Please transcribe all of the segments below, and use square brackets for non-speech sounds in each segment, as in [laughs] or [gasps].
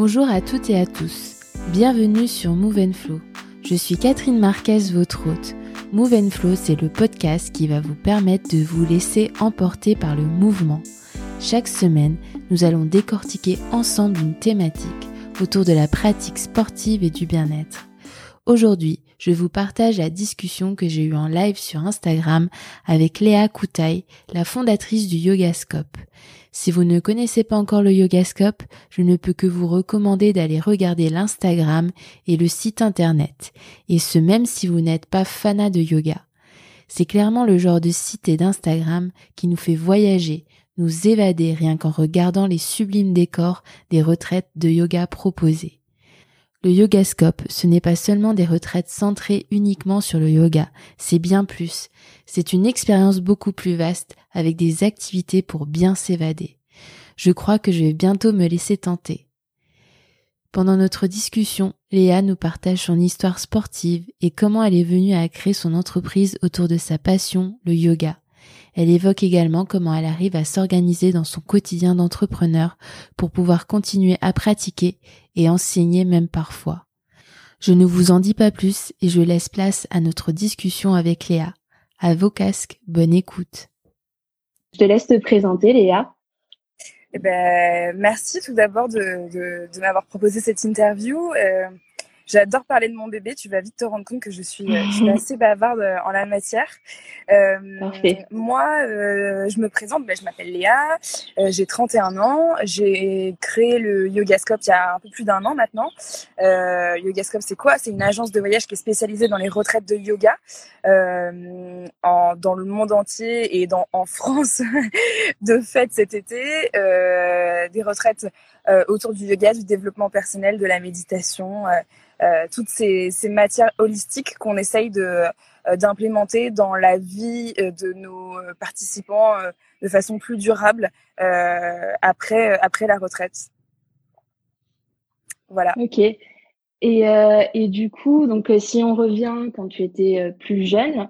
Bonjour à toutes et à tous. Bienvenue sur Move and Flow. Je suis Catherine Marquez, votre hôte. Move and Flow, c'est le podcast qui va vous permettre de vous laisser emporter par le mouvement. Chaque semaine, nous allons décortiquer ensemble une thématique autour de la pratique sportive et du bien-être. Aujourd'hui, je vous partage la discussion que j'ai eue en live sur Instagram avec Léa Koutaï, la fondatrice du Yogascope. Si vous ne connaissez pas encore le Yogascope, je ne peux que vous recommander d'aller regarder l'Instagram et le site internet, et ce même si vous n'êtes pas fanat de yoga. C'est clairement le genre de site et d'Instagram qui nous fait voyager, nous évader rien qu'en regardant les sublimes décors des retraites de yoga proposées. Le Yogascope, ce n'est pas seulement des retraites centrées uniquement sur le yoga, c'est bien plus. C'est une expérience beaucoup plus vaste avec des activités pour bien s'évader. Je crois que je vais bientôt me laisser tenter. Pendant notre discussion, Léa nous partage son histoire sportive et comment elle est venue à créer son entreprise autour de sa passion, le yoga. Elle évoque également comment elle arrive à s'organiser dans son quotidien d'entrepreneur pour pouvoir continuer à pratiquer et enseigner même parfois. Je ne vous en dis pas plus et je laisse place à notre discussion avec Léa. À vos casques, bonne écoute. Je te laisse te présenter, Léa. Eh ben, merci tout d'abord de, de, m'avoir proposé cette interview. Euh, J'adore parler de mon bébé. Tu vas vite te rendre compte que je suis, euh, je suis [laughs] assez bavarde euh, en la matière. Euh, moi, euh, je me présente. Ben, je m'appelle Léa. Euh, j'ai 31 ans. J'ai créé le Yogascope il y a un peu plus d'un an maintenant. Euh, Yogascope, c'est quoi? C'est une agence de voyage qui est spécialisée dans les retraites de yoga en, dans le monde entier et dans, en France. [laughs] de fait, cet été, des retraites autour du yoga, du développement personnel, de la méditation. Euh, toutes ces, ces, matières holistiques qu'on essaye de euh, d'implémenter dans la vie euh, de nos participants de façon plus durable après après la retraite. Voilà. Ok. Et, et du coup, donc si on revient quand tu étais plus jeune,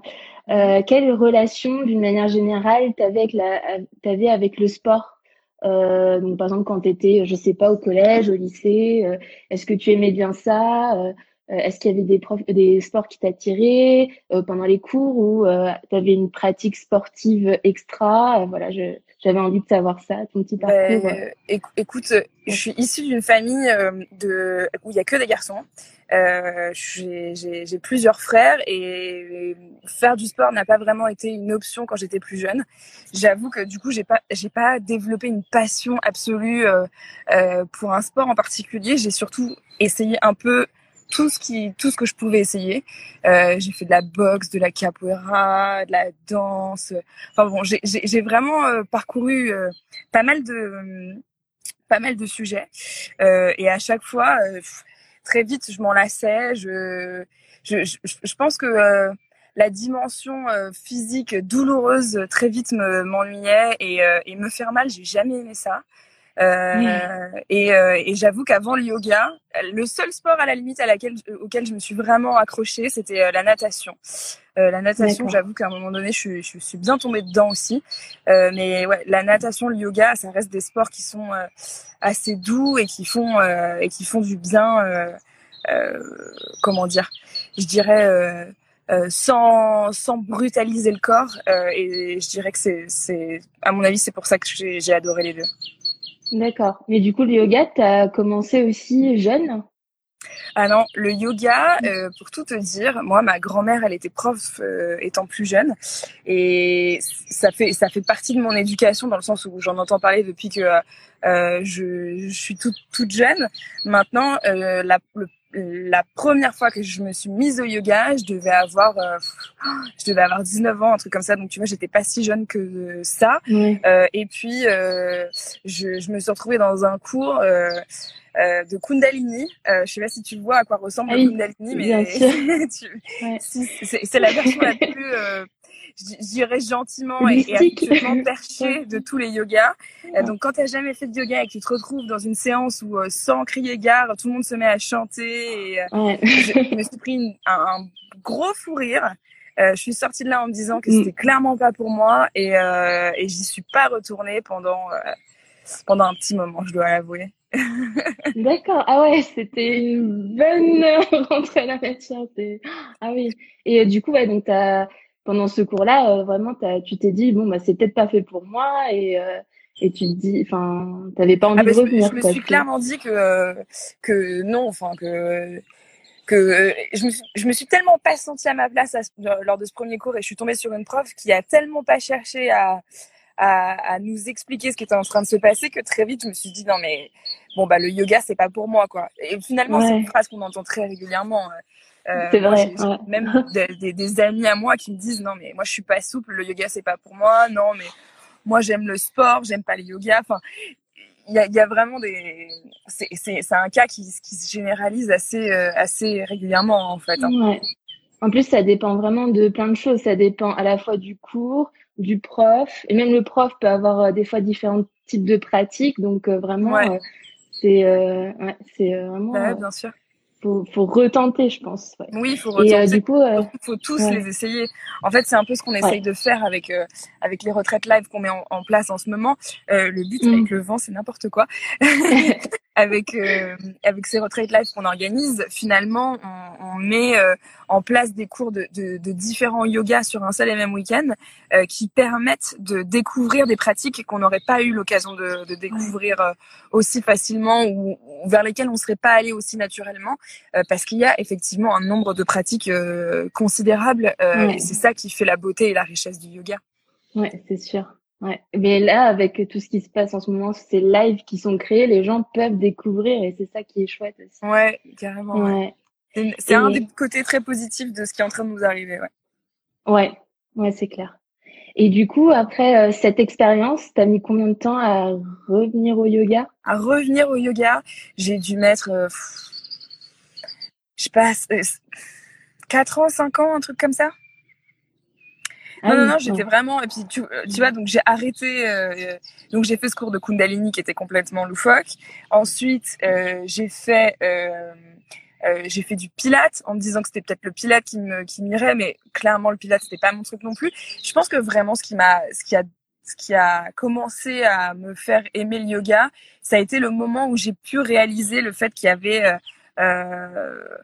euh, quelle relation, d'une manière générale, tu avec, la, avais avec le sport? Euh, donc, par exemple, quand tu étais, je sais pas, au collège, au lycée, euh, est-ce que tu aimais bien ça euh, Est-ce qu'il y avait des, profs, des sports qui t'attiraient pendant les cours ou tu avais une pratique sportive extra? Voilà, j'avais envie de savoir ça, ton petit parcours. écoute, je suis issue d'une famille de, où il y a que des garçons. Euh, j'ai plusieurs frères et faire du sport n'a pas vraiment été une option quand j'étais plus jeune. J'avoue que du coup, j'ai pas j'ai pas développé une passion absolue euh, euh, pour un sport en particulier. J'ai surtout essayé un peu tout ce qui tout ce que je pouvais essayer. Euh, j'ai fait de la boxe, de la capoeira, de la danse. Enfin bon, j'ai vraiment euh, parcouru euh, pas mal de pas mal de sujets et à chaque fois très vite, je m'en lassais. Je, je, je, je, pense que euh, la dimension euh, physique douloureuse très vite me m'ennuyait et, euh, et, me faire mal. J'ai jamais aimé ça. Euh, et, et j'avoue qu'avant le yoga, le seul sport à la limite à laquelle, auquel je me suis vraiment accrochée, c'était la natation. la natation, j'avoue qu'à un moment donné, je, je, suis bien tombée dedans aussi. mais ouais, la natation, le yoga, ça reste des sports qui sont assez doux et qui font et qui font du bien. comment dire Je dirais. Euh, sans, sans brutaliser le corps. Euh, et je dirais que c'est, à mon avis, c'est pour ça que j'ai, j'ai adoré les deux. D'accord. Mais du coup, le yoga, tu as commencé aussi jeune? Ah non, le yoga, euh, pour tout te dire, moi, ma grand-mère, elle était prof euh, étant plus jeune, et ça fait ça fait partie de mon éducation dans le sens où j'en entends parler depuis que euh, je, je, suis toute toute jeune. Maintenant, euh, la, la première fois que je me suis mise au yoga, je devais avoir, euh, je devais avoir 19 ans, un truc comme ça. Donc tu vois, j'étais pas si jeune que ça. Euh, et puis euh, je, je, me suis retrouvée dans un cours de Kundalini. je sais pas si tu vois à quoi ressemble le Kundalini, mais [laughs] c'est la version la [laughs] plus je dirais gentiment et, et [laughs] perché de tous les yogas. Euh, donc quand tu n'as jamais fait de yoga et que tu te retrouves dans une séance où euh, sans crier gare, tout le monde se met à chanter et euh, je, me suis pris un, gros fou rire. je suis sortie de là en me disant que mm. c'était clairement pas pour moi et, et j'y suis pas retournée pendant pendant un petit moment, je dois l'avouer. [laughs] D'accord. Ah ouais, c'était une bonne rentrée [laughs] à la matière. Ah oui. Et du coup, ouais, donc t'as pendant ce cours-là, vraiment, as, tu t'es dit bon bah c'est peut-être pas fait pour moi et et tu te dis, enfin, t'avais pas envie ah, de revenir. Je me suis clairement dit que que non, enfin que que je me, suis, je me suis tellement pas sentie à ma place lors de ce premier cours et je suis tombée sur une prof qui a tellement pas cherché à, à, à, nous expliquer ce qui était en train de se passer que très vite je me suis dit non mais bon bah le yoga c'est pas pour moi quoi. Et finalement c'est une phrase qu'on entend très régulièrement euh, c'est vrai même [laughs] des, des, amis à moi qui me disent non mais moi je suis pas souple le yoga c'est pas pour moi. Non mais moi j'aime le sport j'aime pas le yoga. Enfin il y a, y a, vraiment des c'est un cas qui, qui se généralise assez euh, assez régulièrement en fait hein. ouais. en plus ça dépend vraiment de plein de choses. Ça dépend à la fois du cours du prof et même le prof peut avoir euh, des fois différents types de pratiques. Donc vraiment c'est ouais, c'est vraiment ouais, bien sûr faut, faut retenter, je pense. Oui, il faut retenter. Et du coup, euh, faut tous les essayer. En fait, c'est un peu ce qu'on essaye de faire avec euh, avec les retraites live qu'on met en, place en ce moment. Euh, le but mm. avec le vent, c'est n'importe quoi. [laughs] avec avec ces retraites live qu'on organise, finalement, on, on met en place des cours de, de, de, différents yogas sur un seul et même week-end qui permettent de découvrir des pratiques qu'on n'aurait pas eu l'occasion de, de, découvrir aussi facilement ou, ou, vers lesquelles on serait pas allé aussi naturellement. Euh, parce qu'il y a effectivement un nombre de pratiques euh, considérables euh, et c'est ça qui fait la beauté et la richesse du yoga. Ouais, c'est sûr. Ouais. Mais là, avec tout ce qui se passe en ce moment, ces lives qui sont créés, les gens peuvent découvrir et c'est ça qui est chouette aussi. Ouais, carrément. Ouais. C'est un des côtés très positifs de ce qui est en train de nous arriver. Ouais, ouais, ouais c'est clair. Et du coup, après cette expérience, tu as mis combien de temps à revenir au yoga? À revenir au yoga, j'ai dû mettre je passe 4 ans, 5 ans, un truc comme ça? Ah non, non, non, j'étais vraiment. Et puis, tu, euh, tu vois, donc j'ai arrêté. Euh, donc, j'ai fait ce cours de Kundalini qui était complètement loufoque. Ensuite, euh, j'ai fait. Euh, euh, j'ai fait du pilate en me disant que c'était peut-être le pilate qui me qui m'irait mais clairement le pilate c'était pas mon truc non plus je pense que vraiment ce qui m'a ce qui a ce qui a commencé à me faire aimer le yoga ça a été le moment où j'ai pu réaliser le fait qu'il y avait euh,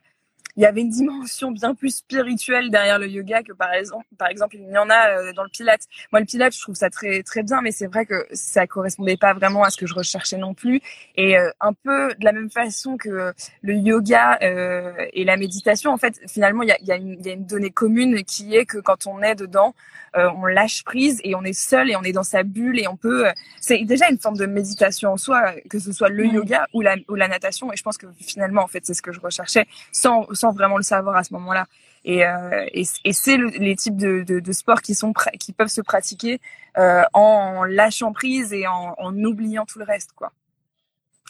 il y avait une dimension bien plus spirituelle derrière le yoga que par exemple, par exemple, il y en a euh, dans le Pilates. Moi, le Pilates, je trouve ça très très bien, mais c'est vrai que ça correspondait pas vraiment à ce que je recherchais non plus. Et euh, un peu de la même façon que le yoga euh, et la méditation, en fait, finalement, il y a, y, a y a, une donnée commune qui est que quand on est dedans, euh, on lâche prise et on est seul et on est dans sa bulle et on peut. c'est déjà une forme de méditation en soi, que ce soit le yoga ou la ou la natation. Et je pense que finalement, en fait, c'est ce que je recherchais sans sans vraiment le savoir à ce moment-là. Et, euh, et, et c'est les types de, de, de, sports qui sont qui peuvent se pratiquer euh, en lâchant prise et en, en, oubliant tout le reste, quoi,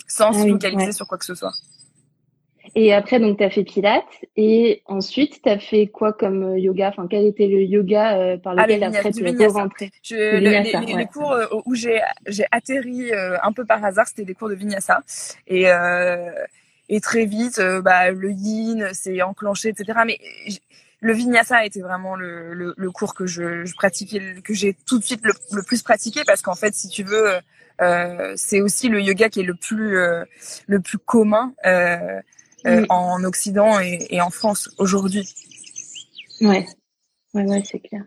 sans ah se focaliser sur quoi que ce soit. Et après, donc, tu as fait Pilates. Et ensuite, tu as fait quoi comme euh, yoga? Enfin, quel était le yoga euh, par lequel ah, après tu es rentré je, les, les, cours où j'ai atterri un peu par hasard, c'était des cours de vinyasa. Et et très vite, euh, bah, le yin s'est enclenché, etc. Mais le vinyasa a été vraiment le, le, le cours que je, je, pratiquais, que j'ai tout de suite le, le, plus pratiqué parce qu'en fait, si tu veux, euh, c'est aussi le yoga qui est le plus euh, le plus commun euh, euh en Occident et, et en France aujourd'hui. Ouais, ouais, ouais, c'est clair.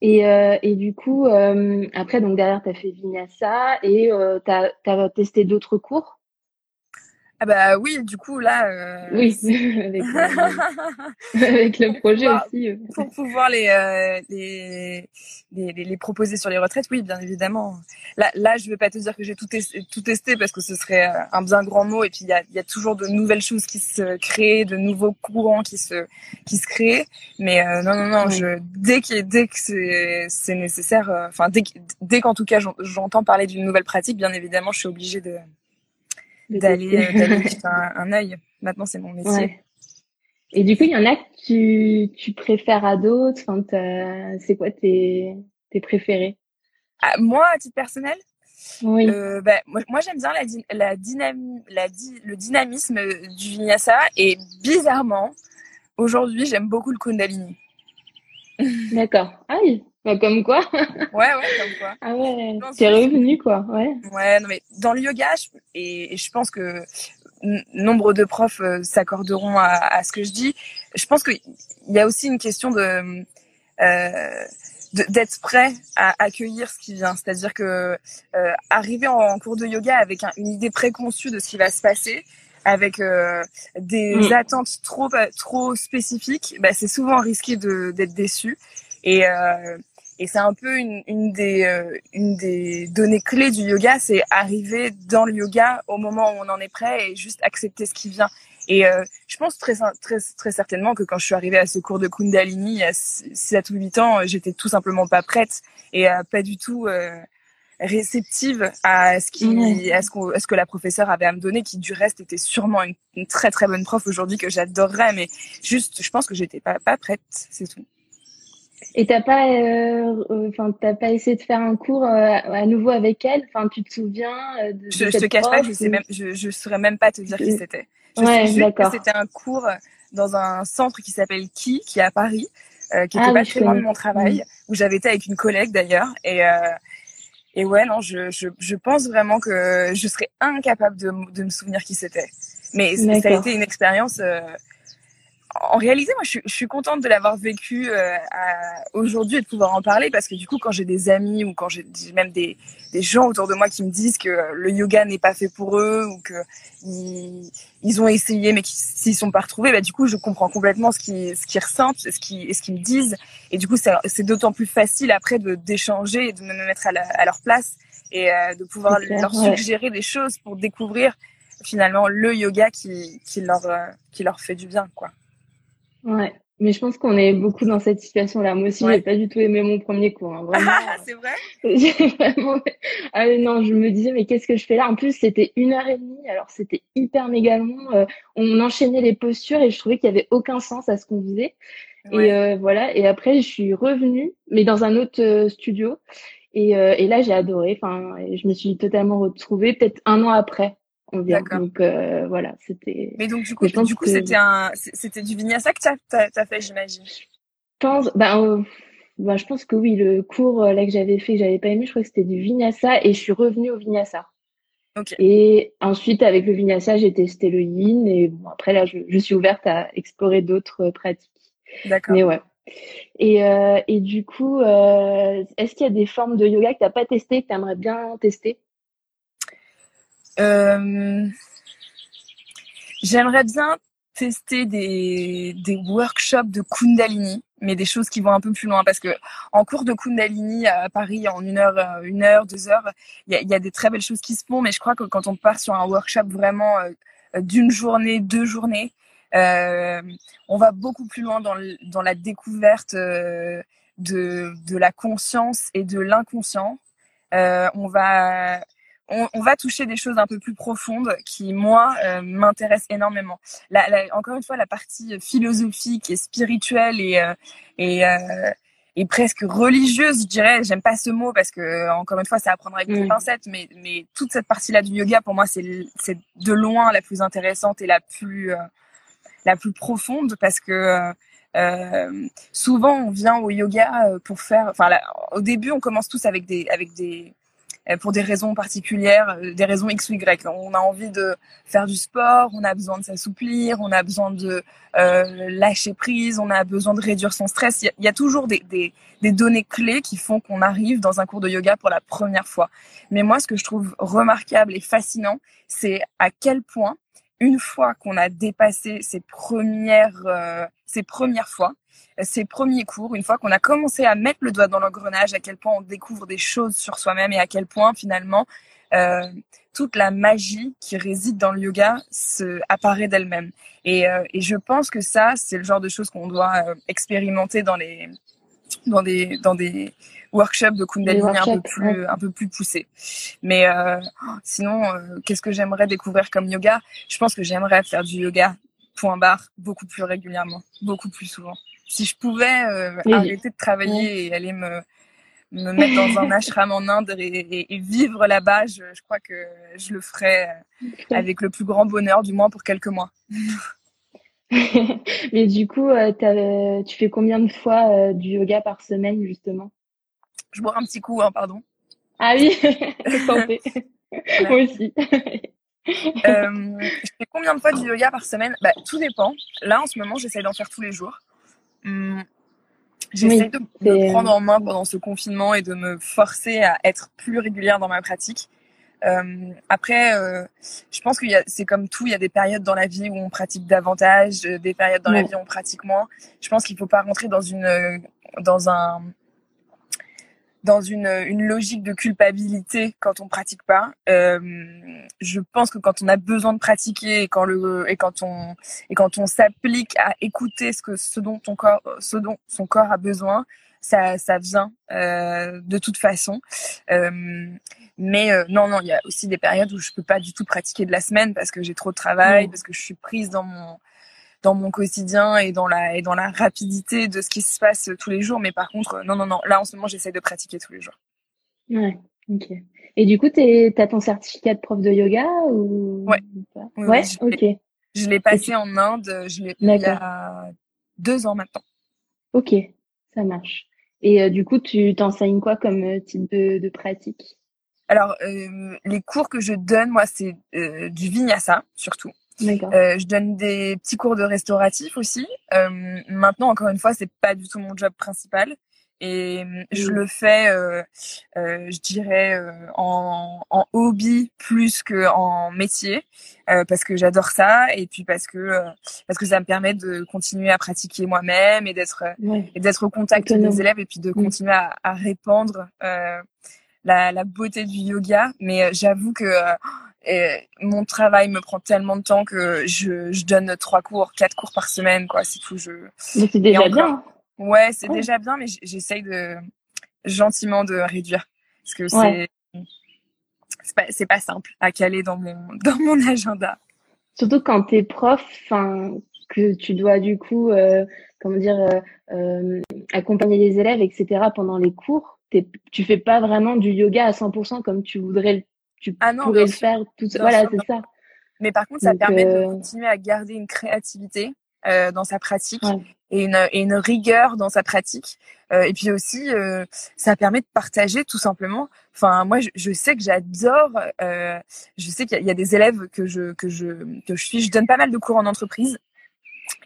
Et, euh, et du coup, après, donc derrière, tu as fait Vinyasa et tu as, as, testé d'autres cours? Ah bah oui, du coup là. Euh, oui, avec, avec, le [laughs] projet aussi. Euh. Pour pouvoir les, euh, les, les, les, proposer sur les retraites, oui, bien évidemment. Là, là, je vais pas te dire que j'ai tout testé, tout testé parce que ce serait euh, un bien grand mot. Et puis il y a, y a toujours de nouvelles choses qui se créent, de nouveaux courants qui se qui se créent. Mais euh, non, non, non. Je dès que dès que c'est c'est nécessaire, enfin dès dès qu'en tout cas j'entends parler d'une nouvelle pratique, bien évidemment, je suis obligée de d'aller euh, [laughs] jeter un, un œil. Maintenant, c'est mon métier. Et du coup, il y en a que tu, tu préfères à d'autres? Enfin, c'est quoi tes, tes préférés? Ah, Moi, à titre personnel, oui. Euh, bah, moi, moi j'aime bien la, la, dynam la le dynamisme du vinyasa et bizarrement, aujourd'hui, j'aime beaucoup le kundalini. D'accord. Ah oui. Bah, comme quoi. ouais, ouais, comme quoi. Ah ouais, t'es revenu, quoi, ouais. Ouais, non, mais dans le yoga, et, je pense que nombre de profs euh, s'accorderont à, à, ce que je dis. Je pense qu'il y a aussi une question de euh, d'être prêt à accueillir ce qui vient. C'est-à-dire que euh, arriver en, cours de yoga avec une idée préconçue de ce qui va se passer, avec euh, des mm. attentes trop trop spécifiques, bah, c'est souvent risqué d'être déçu. Et, euh, et c'est un peu une, une des euh, une des données clés du yoga, c'est arriver dans le yoga au moment où on en est prêt et juste accepter ce qui vient. Et euh, je pense très, très, très certainement que quand je suis arrivée à ce cours de Kundalini il y a 7 ou 8 ans, j'étais tout simplement pas prête et euh, pas du tout euh, réceptive à ce, qui, à, ce à ce que la professeure avait à me donner, qui du reste était sûrement une, une très très bonne prof aujourd'hui que j'adorerais, mais juste, je pense que j'étais pas, pas prête, c'est tout. Et t'as pas, euh, euh, enfin, t'as pas essayé de faire un cours euh, à nouveau avec elle? Enfin, tu te souviens de, Je, je te cache pas, je sais même, je, je saurais même pas te dire qui c'était. Ouais, c'était un cours dans un centre qui s'appelle Ki, qui est à Paris, euh, qui était ah pas très loin de mon travail, mm. où j'avais été avec une collègue d'ailleurs. Et euh, et ouais, non, je, je, je pense vraiment que je serais incapable de, de me souvenir qui c'était. Mais ça a été une expérience en réalité, moi, je suis, je suis contente de l'avoir vécu euh, aujourd'hui et de pouvoir en parler parce que du coup, quand j'ai des amis ou quand j'ai même des, des gens autour de moi qui me disent que le yoga n'est pas fait pour eux ou que ils, ils ont essayé mais s'ils sont pas retrouvés, bah du coup, je comprends complètement ce qu'ils ce qu'ils ressentent, ce qu'ils ce qu'ils me disent et du coup, c'est d'autant plus facile après de d'échanger et de me mettre à, à leur place et euh, de pouvoir leur suggérer des choses pour découvrir finalement le yoga qui qui leur euh, qui leur fait du bien, quoi. Ouais. Mais je pense qu'on est beaucoup dans cette situation-là. Moi aussi, j'ai pas du tout aimé mon premier cours. Hein, vraiment. Ah, [laughs] c'est vrai? [laughs] vraiment... Ah non, je me disais mais qu'est-ce que je fais là? En plus, c'était une heure et demie. Alors c'était hyper mégalement. Euh, on enchaînait les postures et je trouvais qu'il y avait aucun sens à ce qu'on faisait. Et euh, voilà. Et après, je suis revenue, mais dans un autre euh, studio. Et, et là, j'ai adoré. Enfin, je me suis totalement retrouvée. Peut-être un an après. Donc euh, voilà, c'était. Mais donc du coup, du coup, c'était un, c'était du vinyasa que tu as, fait, j'imagine. Je pense, ben, euh, ben, je pense que oui, le cours euh, là que j'avais fait, que j'avais pas aimé, je crois que c'était du vinyasa et je suis revenue au vinyasa. Okay. Et ensuite, avec le vinyasa, j'ai testé le yin et bon, après là, je, je suis ouverte à explorer d'autres pratiques. D'accord. Mais ouais. Et, euh, et du coup, est-ce qu'il y a des formes de yoga que tu n'as pas testé, que tu aimerais bien tester? Euh, j'aimerais bien tester des, des workshops de Kundalini, mais des choses qui vont un peu plus loin parce que en cours de Kundalini à Paris en une heure, euh, une heure, deux heures, il y a, des très belles choses qui se font, mais je crois que quand on part sur un workshop vraiment euh, d'une journée, deux journées, on va beaucoup plus loin dans, dans la découverte de, de la conscience et de l'inconscient. on va on, va toucher des choses un peu plus profondes qui, moi, euh, m'intéressent énormément. La, encore une fois, la partie philosophique et spirituelle et, euh, et, euh, et presque religieuse, je dirais. J'aime pas ce mot parce que, encore une fois, c'est à prendre avec des mm. pincettes, mais, mais toute cette partie-là du yoga, pour moi, c'est de loin la plus intéressante et la plus, la plus profonde parce que euh, souvent, on vient au yoga pour faire. Enfin, au début, on commence tous avec des avec des euh, pour des raisons particulières, euh, des raisons X ou Y. On a envie de faire du sport, on a besoin de s'assouplir, on a besoin de euh, lâcher prise, on a besoin de réduire son stress. Il y a, toujours des, des, des, données clés qui font qu'on arrive dans un cours de yoga pour la première fois. Mais moi, ce que je trouve remarquable et fascinant, c'est à quel point, une fois qu'on a dépassé ces premières, euh, ces premières fois, ces premiers cours, une fois qu'on a commencé à mettre le doigt dans l'engrenage, à quel point on découvre des choses sur soi-même et à quel point finalement euh, toute la magie qui réside dans le yoga se apparaît d'elle-même. Et, euh, et, je pense que ça, c'est le genre de choses qu'on doit euh, expérimenter dans les dans des dans des workshops de Kundalini un peu plus un peu plus poussés. Mais sinon, qu'est-ce que j'aimerais découvrir comme yoga? Je pense que j'aimerais faire du yoga point barre beaucoup plus régulièrement, beaucoup plus souvent si je pouvais euh, arrêter de travailler et aller me, me mettre dans un ashram en Inde et, et, vivre là-bas, je, je, crois que je le ferais avec le plus grand bonheur, du moins pour quelques mois. [laughs] Mais du coup, euh, tu fais combien de fois euh, du yoga par semaine justement? Je bois un petit coup, hein, pardon. Ah oui, [laughs] [laughs] Moi aussi. euh, je fais combien de fois du yoga par semaine? Bah, Tout dépend. Là, en ce moment, j'essaie d'en faire tous les jours. Hum, j'essaie de me prendre en main pendant ce confinement et de me forcer à être plus régulière dans ma pratique. Euh, après, euh, je pense que c'est comme tout, il y a des périodes dans la vie où on pratique davantage, euh, des périodes dans la vie où on pratique moins. Je pense qu'il faut pas rentrer dans une euh, dans un dans une, une logique de culpabilité quand on pratique pas. Euh, je pense que quand on a besoin de pratiquer et quand le et quand on et quand on s'applique à écouter ce que ce dont ton corps ce dont son corps a besoin, ça ça vient euh, de toute façon. Euh, mais euh, non non, il y a aussi des périodes où je peux pas du tout pratiquer de la semaine parce que j'ai trop de travail, parce que je suis prise dans mon dans mon quotidien et dans la et dans la rapidité de ce qui se passe tous les jours. Mais par contre, non, non, non. Là, en ce moment, j'essaie de pratiquer tous les jours. Ouais, ok. Et du coup, tu as ton certificat de prof de yoga ou Ouais. ouais, ok. Je l'ai passé en Inde. Je l'ai il y a deux ans maintenant. Ok, ça marche. Et euh, du coup, tu t'enseignes quoi comme euh, type de, de pratique? Alors, euh, les cours que je donne, moi, c'est euh, du vinyasa surtout. Euh, je donne des petits cours de restauratif aussi. Euh, maintenant, encore une fois, c'est pas du tout mon job principal. Et je le fais, euh, euh, je dirais, euh, en, en, hobby plus que en métier, euh, parce que j'adore ça et puis parce que parce que ça me permet de continuer à pratiquer moi-même et d'être et d'être au contact des élèves et puis de continuer à, à répandre la, la beauté du yoga. Mais j'avoue que et mon travail me prend tellement de temps que je, je donne trois cours, quatre cours par semaine, quoi. C'est tout. Je. Mais c'est déjà encore, bien. Ouais, c'est ouais. déjà bien, mais j'essaye de gentiment de réduire parce que c'est ouais. c'est pas c'est pas simple à caler dans mon [laughs] dans mon agenda. Surtout quand t'es prof, enfin que tu dois du coup, euh, comment dire, euh, euh, accompagner les élèves, etc. pendant les cours. Tu fais pas vraiment du yoga à 100% comme tu voudrais le tu ah non, pourrais le faire tout seul. Voilà, c'est ça. Mais par contre, ça Donc, permet euh... de continuer à garder une créativité euh, dans sa pratique ouais. et, une, et une rigueur dans sa pratique. Euh, et puis aussi, euh, ça permet de partager tout simplement. Enfin, moi, je, je sais que j'adore. Euh, je sais qu'il y, y, a des élèves que je que je que je suis. Je donne pas mal de cours en entreprise.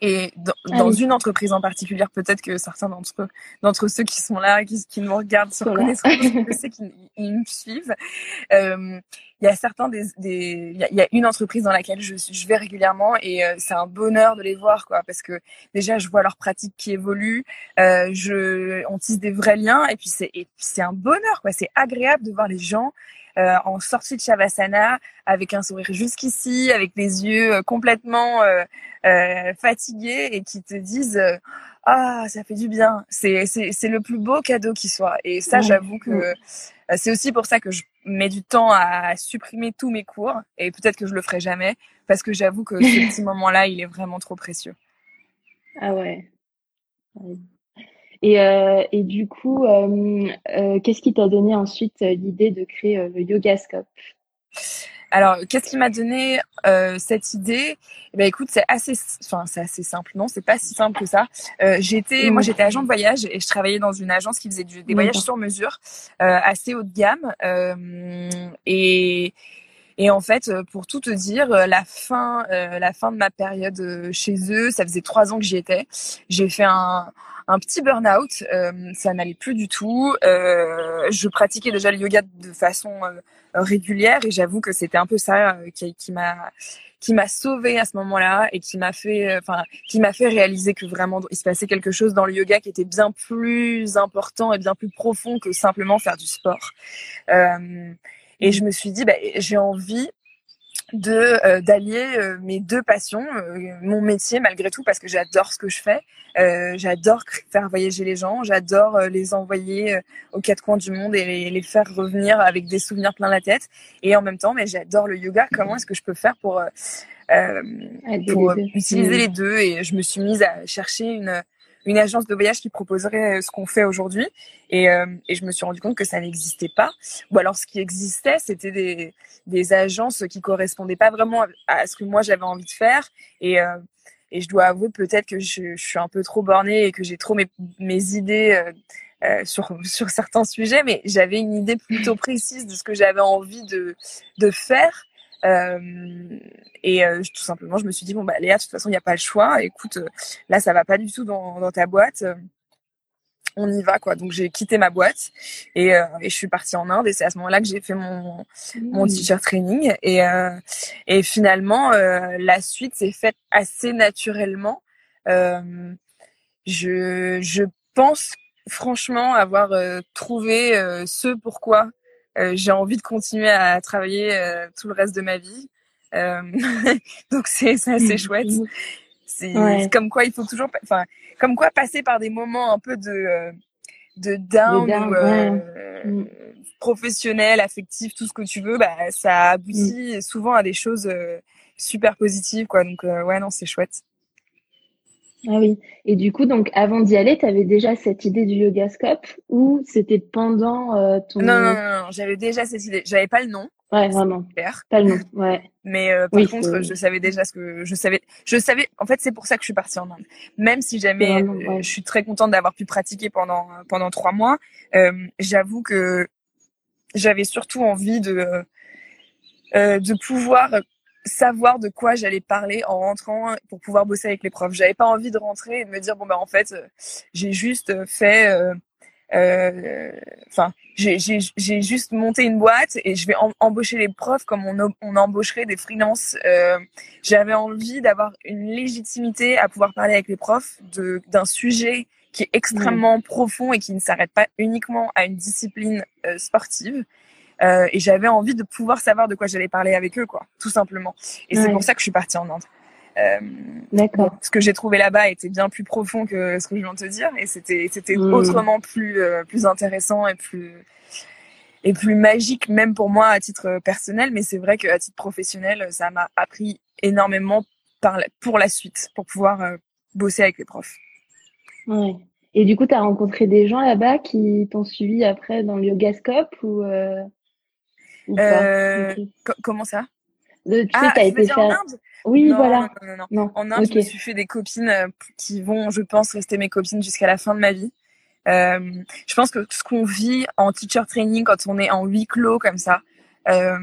Et dans, ah dans oui. une entreprise en particulier, peut-être que certains d'entre d'entre ceux qui sont là, qui, qui nous regardent, se reconnaîtront, je [laughs] sais qu'ils me suivent. Euh, il y a certains des, des il, y a, il y a une entreprise dans laquelle je, je vais régulièrement et euh, c'est un bonheur de les voir, quoi, parce que déjà je vois leur pratique qui évolue, euh, je, on tisse des vrais liens et puis c'est, c'est un bonheur, quoi. C'est agréable de voir les gens euh, en sortie de Shavasana, avec un sourire jusqu'ici, avec les yeux complètement euh, euh, fatigués et qui te disent ah ça fait du bien. C'est c'est c'est le plus beau cadeau qui soit. Et ça, j'avoue que c'est aussi pour ça que je mets du temps à supprimer tous mes cours et peut-être que je le ferai jamais parce que j'avoue que ce [laughs] petit moment-là, il est vraiment trop précieux. Ah ouais. ouais. Et, euh, et du coup, euh, euh, qu'est-ce qui t'a donné ensuite l'idée de créer le Yogascope? Alors, qu'est-ce qui m'a donné euh, cette idée? Eh ben, écoute, c'est assez, enfin, c'est assez simple. Non, c'est pas si simple que ça. Euh, j'étais, moi, j'étais agent de voyage et je travaillais dans une agence qui faisait du, des voyages sur mesure, euh, assez haut de gamme. et et en fait, pour tout te dire, la fin, la fin de ma période chez eux, ça faisait trois ans que j'y étais. J'ai fait un un petit burn-out, euh, ça n'allait plus du tout. Euh, je pratiquais déjà le yoga de façon euh, régulière et j'avoue que c'était un peu ça qui, qui m'a qui m'a sauvé à ce moment-là et qui m'a fait enfin qui m'a fait réaliser que vraiment il se passait quelque chose dans le yoga qui était bien plus important et bien plus profond que simplement faire du sport. et je me suis dit bah, j'ai envie de euh, d'allier euh, mes deux passions, euh, mon métier malgré tout parce que j'adore ce que je fais, j'adore faire voyager les gens, j'adore les envoyer aux quatre coins du monde et les, les, faire revenir avec des souvenirs plein la tête. Et en même temps mais j'adore le yoga, comment est-ce que je peux faire pour pour utiliser les deux? Et je me suis mise à chercher une une agence de voyage qui proposerait ce qu'on fait aujourd'hui. Et, euh, et, je me suis rendu compte que ça n'existait pas. Ou alors ce qui existait, c'était des, des agences qui correspondaient pas vraiment à ce que moi j'avais envie de faire. Et, euh, et je dois avouer peut-être que je, suis un peu trop bornée et que j'ai trop mes, mes idées euh, sur [laughs] sur certains sujets, mais j'avais une idée plutôt précise de ce que j'avais envie de de faire. Euh, et euh, tout simplement, je me suis dit bon bah Léa, de toute façon, il n'y a pas le choix. Écoute, là, ça va pas du tout dans dans ta boîte on y va quoi. Donc j'ai quitté ma boîte et, euh, et je suis partie en Inde et c'est à ce moment-là que j'ai fait mon mon teacher training et euh, et finalement euh, la suite s'est faite assez naturellement. je je pense franchement avoir trouvé ce pourquoi j'ai envie de continuer à travailler tout le reste de ma vie. [laughs] donc c'est assez [laughs] chouette. C'est comme quoi il faut toujours, enfin, comme quoi passer par des moments un peu de euh, de down, euh, mm. professionnel, affectif, tout ce que tu veux, bah ça aboutit mm. souvent à des choses euh, super positives, quoi. Donc ouais, non, c'est chouette. Ah oui. Et du coup, donc avant d'y aller, tu avais déjà cette idée du yogascope ou c'était pendant ton Non, non, non, non j'avais déjà cette idée. J'avais pas le nom. Ouais, vraiment. Pas le nom. Ouais. Mais euh, par contre, je savais déjà ce que je savais. Je savais. En fait, c'est pour ça que je suis partie en Inde. Même si jamais euh, je suis très contente d'avoir pu pratiquer pendant pendant trois mois, euh, j'avoue que j'avais surtout envie de euh, de pouvoir savoir de quoi j'allais parler en rentrant pour pouvoir bosser avec les profs. J'avais pas envie de rentrer et de me dire bon ben en fait j'ai juste fait euh, enfin, j'ai juste monté une boîte et je vais embaucher les profs comme on, on embaucherait des freelances. Euh, J'avais envie d'avoir une légitimité à pouvoir parler avec les profs d'un sujet qui est extrêmement profond et qui ne s'arrête pas uniquement à une discipline euh, sportive. Euh, et j'avais envie de pouvoir savoir de quoi j'allais parler avec eux, quoi, tout simplement. Et c'est pour ça que je suis partie en Inde. Euh, D'accord. ce que j'ai trouvé là-bas était bien plus profond que ce que je viens de te dire, et c'était c'était mmh. autrement plus euh, plus intéressant et plus et plus magique même pour moi à titre personnel. Mais c'est vrai qu'à titre professionnel, ça m'a appris énormément par pour la suite, pour pouvoir euh, bosser avec les profs. Ouais. Et du coup, tu as rencontré des gens là-bas qui t'ont suivi après dans le yogascope ou, euh, ou pas Comment ça? Tu sais, ah, as été faire... Oui, voilà. Non, non, non. En Inde, je me suis fait des copines euh, qui vont, je pense, rester mes copines jusqu'à la fin de ma vie. Euh, je pense que ce qu'on vit en teacher training quand on est en huis clos comme ça, euh,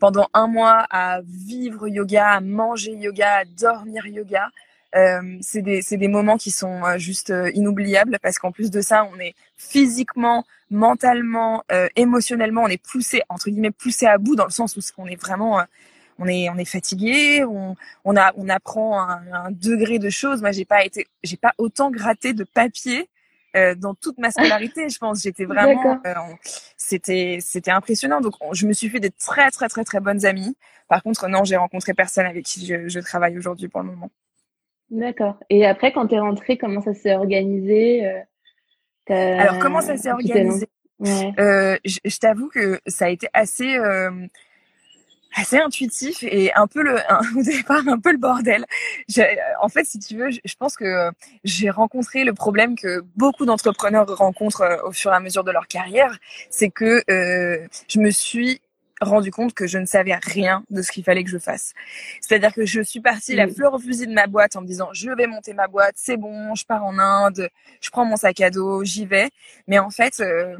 pendant un mois à vivre yoga, à manger yoga, à dormir yoga, euh, c'est des, des moments qui sont euh, juste euh, inoubliables parce qu'en plus de ça, on est physiquement, mentalement, émotionnellement, on est poussé entre guillemets poussé à bout dans le sens où on est vraiment on est on est fatigué, on, on a on apprend un, un degré de choses. Moi, j'ai pas été j'ai pas autant gratté de papier euh, dans toute ma scolarité, je pense. J'étais [laughs] vraiment, euh, c'était c'était impressionnant. Donc, je me suis fait des très très très très bonnes amies. Par contre, non, j'ai rencontré personne avec qui je, je travaille aujourd'hui pour le moment. D'accord. Et après, quand tu es rentrée, comment ça s'est organisé euh, Alors, comment ça s'est organisé? euh, Je, je t'avoue que ça a été assez assez intuitif et un peu le un, [laughs] au départ un peu le bordel. En fait, si tu veux, je, pense que j'ai rencontré le problème que beaucoup d'entrepreneurs rencontrent euh, au fur et à mesure de leur carrière, c'est que euh, je me suis rendu compte que je ne savais rien de ce qu'il fallait que je fasse. C'est-à-dire que je suis partie la fleur au fusil de ma boîte en me disant je vais monter ma boîte, c'est bon, je pars en Inde, je prends mon sac à dos, j'y vais. Mais en fait, euh,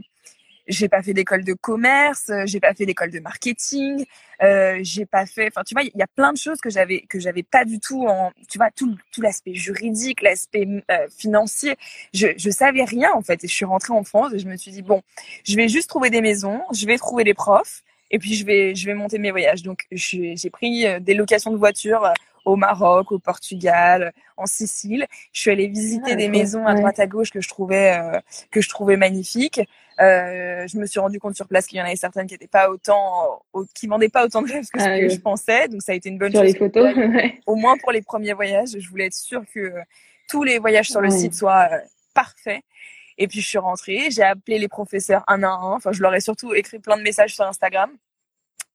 j'ai pas fait d'école de commerce, euh, j'ai pas fait d'école de marketing, euh, j'ai pas fait, enfin tu vois, il y a plein de choses que j'avais que j'avais pas du tout en, tu vois, tout tout l'aspect juridique, l'aspect euh, financier, je je savais rien en fait. Et je suis rentrée en France et je me suis dit bon, je vais juste trouver des maisons, je vais trouver des profs et puis je vais je vais monter mes voyages. Donc j'ai pris euh, des locations de voitures au Maroc, au Portugal, en Sicile. Je suis allée visiter ah, des maisons à droite à gauche que je trouvais euh, que je trouvais magnifiques. Euh, je me suis rendu compte sur place qu'il y en avait certaines qui étaient pas autant, qui vendaient pas autant de rêves que ce ah que je pensais. Donc ça a été une bonne sur chose. les photos, [laughs] au moins pour les premiers voyages, je voulais être sûre que tous les voyages sur le site soient euh, parfaits. Et puis je suis rentrée, j'ai appelé les professeurs un à un. Enfin, je leur ai surtout écrit plein de messages sur Instagram.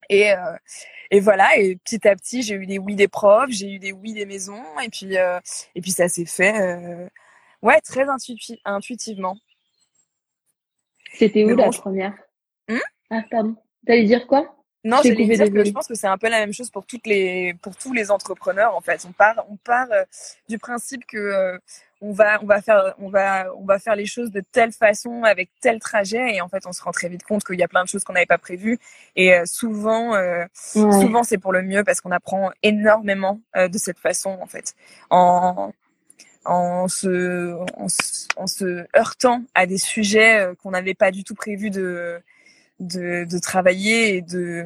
Et, euh, et voilà, et petit à petit, j'ai eu des oui des profs, j'ai eu des oui des maisons, et puis, euh, et puis ça s'est fait, euh, ouais, très intuitivement. C'était où la première? Hmm? Ah, pardon. T'allais dire quoi? Non, je vais dire que je pense que c'est un peu la même chose pour toutes les pour tous les entrepreneurs en fait. On part on part euh, du principe que euh, on va on va faire on va on va faire les choses de telle façon avec tel trajet et en fait on se rend très vite compte qu'il y a plein de choses qu'on n'avait pas prévues. Et euh, souvent souvent c'est pour le mieux parce qu'on apprend énormément de cette façon en fait. En en se, en en se heurtant à des sujets qu'on n'avait pas du tout prévu de de, de travailler et de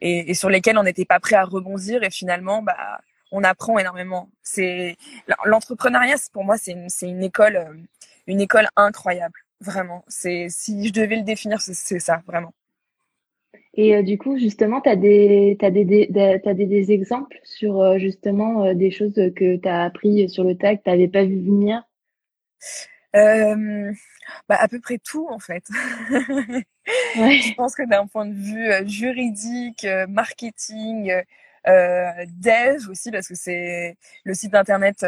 et, et sur lesquels on n'était pas prêt à rebondir et finalement bah on apprend énormément. C'est l'entrepreneuriat pour moi c'est une, une école euh, une école incroyable vraiment. C'est si je devais le définir c'est ça vraiment. Et euh, du coup, justement, tu as, des, t'as des, des, des, des, exemples sur euh, justement des choses que tu as appris sur le tas que tu n'avais pas vu venir? Bah, à peu près tout en fait. [laughs] Je pense que d'un point de vue euh, juridique, euh, marketing, euh, dev aussi parce que c'est le site internet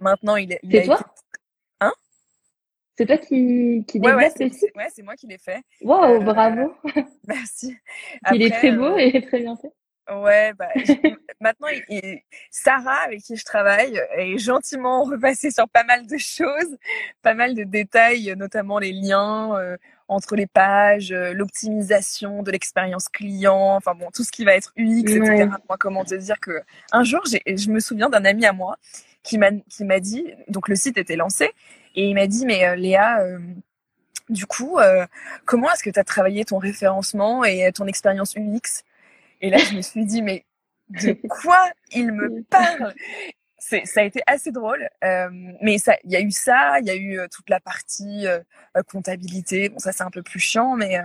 maintenant il est. C'est toi Hein? C'est toi qui qui ouais, ouais, le site? Ouais, c'est moi qui l'ai fait. Waouh, bravo. [laughs] Merci. il est très beau et très bien fait. Ouais, bah, maintenant, il, Sarah, avec qui je travaille, est gentiment repassée sur pas mal de choses, pas mal de détails, notamment les liens euh, entre les pages, euh, l'optimisation de l'expérience client, enfin bon, tout ce qui va être UX, etc. Moi, comment te dire que un jour, je me souviens d'un ami à moi qui m'a qui m'a dit, donc le site était lancé, et il m'a dit, mais euh, Léa, du coup, comment est-ce que tu as travaillé ton référencement et ton expérience UX et là, je me suis dit, mais de quoi il me [laughs] parle? Ça a été assez drôle, euh, mais ça, il y a eu ça, il y a eu euh, toute la partie euh, comptabilité. Bon, ça c'est un peu plus chiant, mais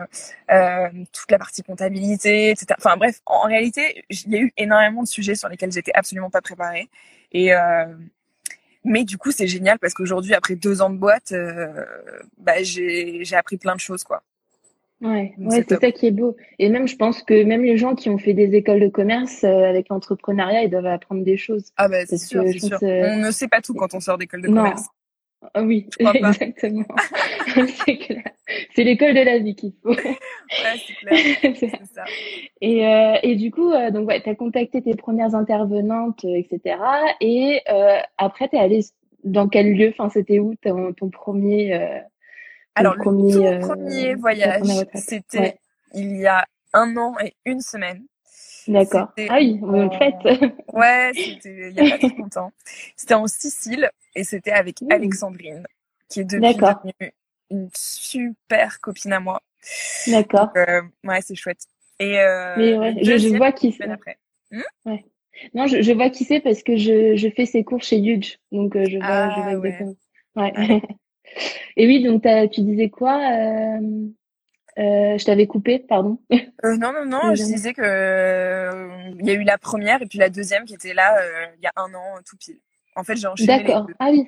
toute la partie comptabilité, etc. Enfin bref, en, réalité, il y a eu énormément de sujets sur lesquels j'étais absolument pas préparée. Et mais du coup, c'est génial parce qu'aujourd'hui, après deux ans de boîte, bah, j'ai appris plein de choses, quoi. Ouais, ouais c'est ça qui est beau. Et même, je pense que même les gens qui ont fait des écoles de commerce euh, avec l'entrepreneuriat, ils doivent apprendre des choses. Ah bah c'est sûr, sûr. Euh, on ne sait pas tout quand on sort d'école de commerce. Ah oui, exactement. [laughs] c'est. C'est l'école de la vie qu'il faut. [laughs] Ouais, c'est clair. [laughs] c'est ça. Et, euh, et du coup, euh, donc ouais, tu as contacté tes premières intervenantes, etc. Et euh, après, tu es allé dans quel lieu? Enfin, c'était où ton, ton premier alors, le, tout euh, premier voyage, c'était il y a un an et une semaine. D'accord. Ah oui, en fait. [laughs] Ouais, c'était il y a pas trop longtemps. C'était en Sicile et c'était avec Alexandrine, qui est devenue une super copine à moi. D'accord. Euh, ouais, c'est chouette. Et euh, Mais ouais, je, vois qui c'est. Hmm ouais. Non, je, je vois qui c'est parce que je, je fais ses cours chez Huge, donc euh, je vois, ah, je vois ouais. ouais. [laughs] Et oui, donc tu disais quoi euh, euh, Je t'avais coupé, pardon. Euh, non, non, non. je disais que il y a eu la première et puis la deuxième qui était là il y a un an tout pile. En fait, j'ai enchaîné. D'accord. Ah oui.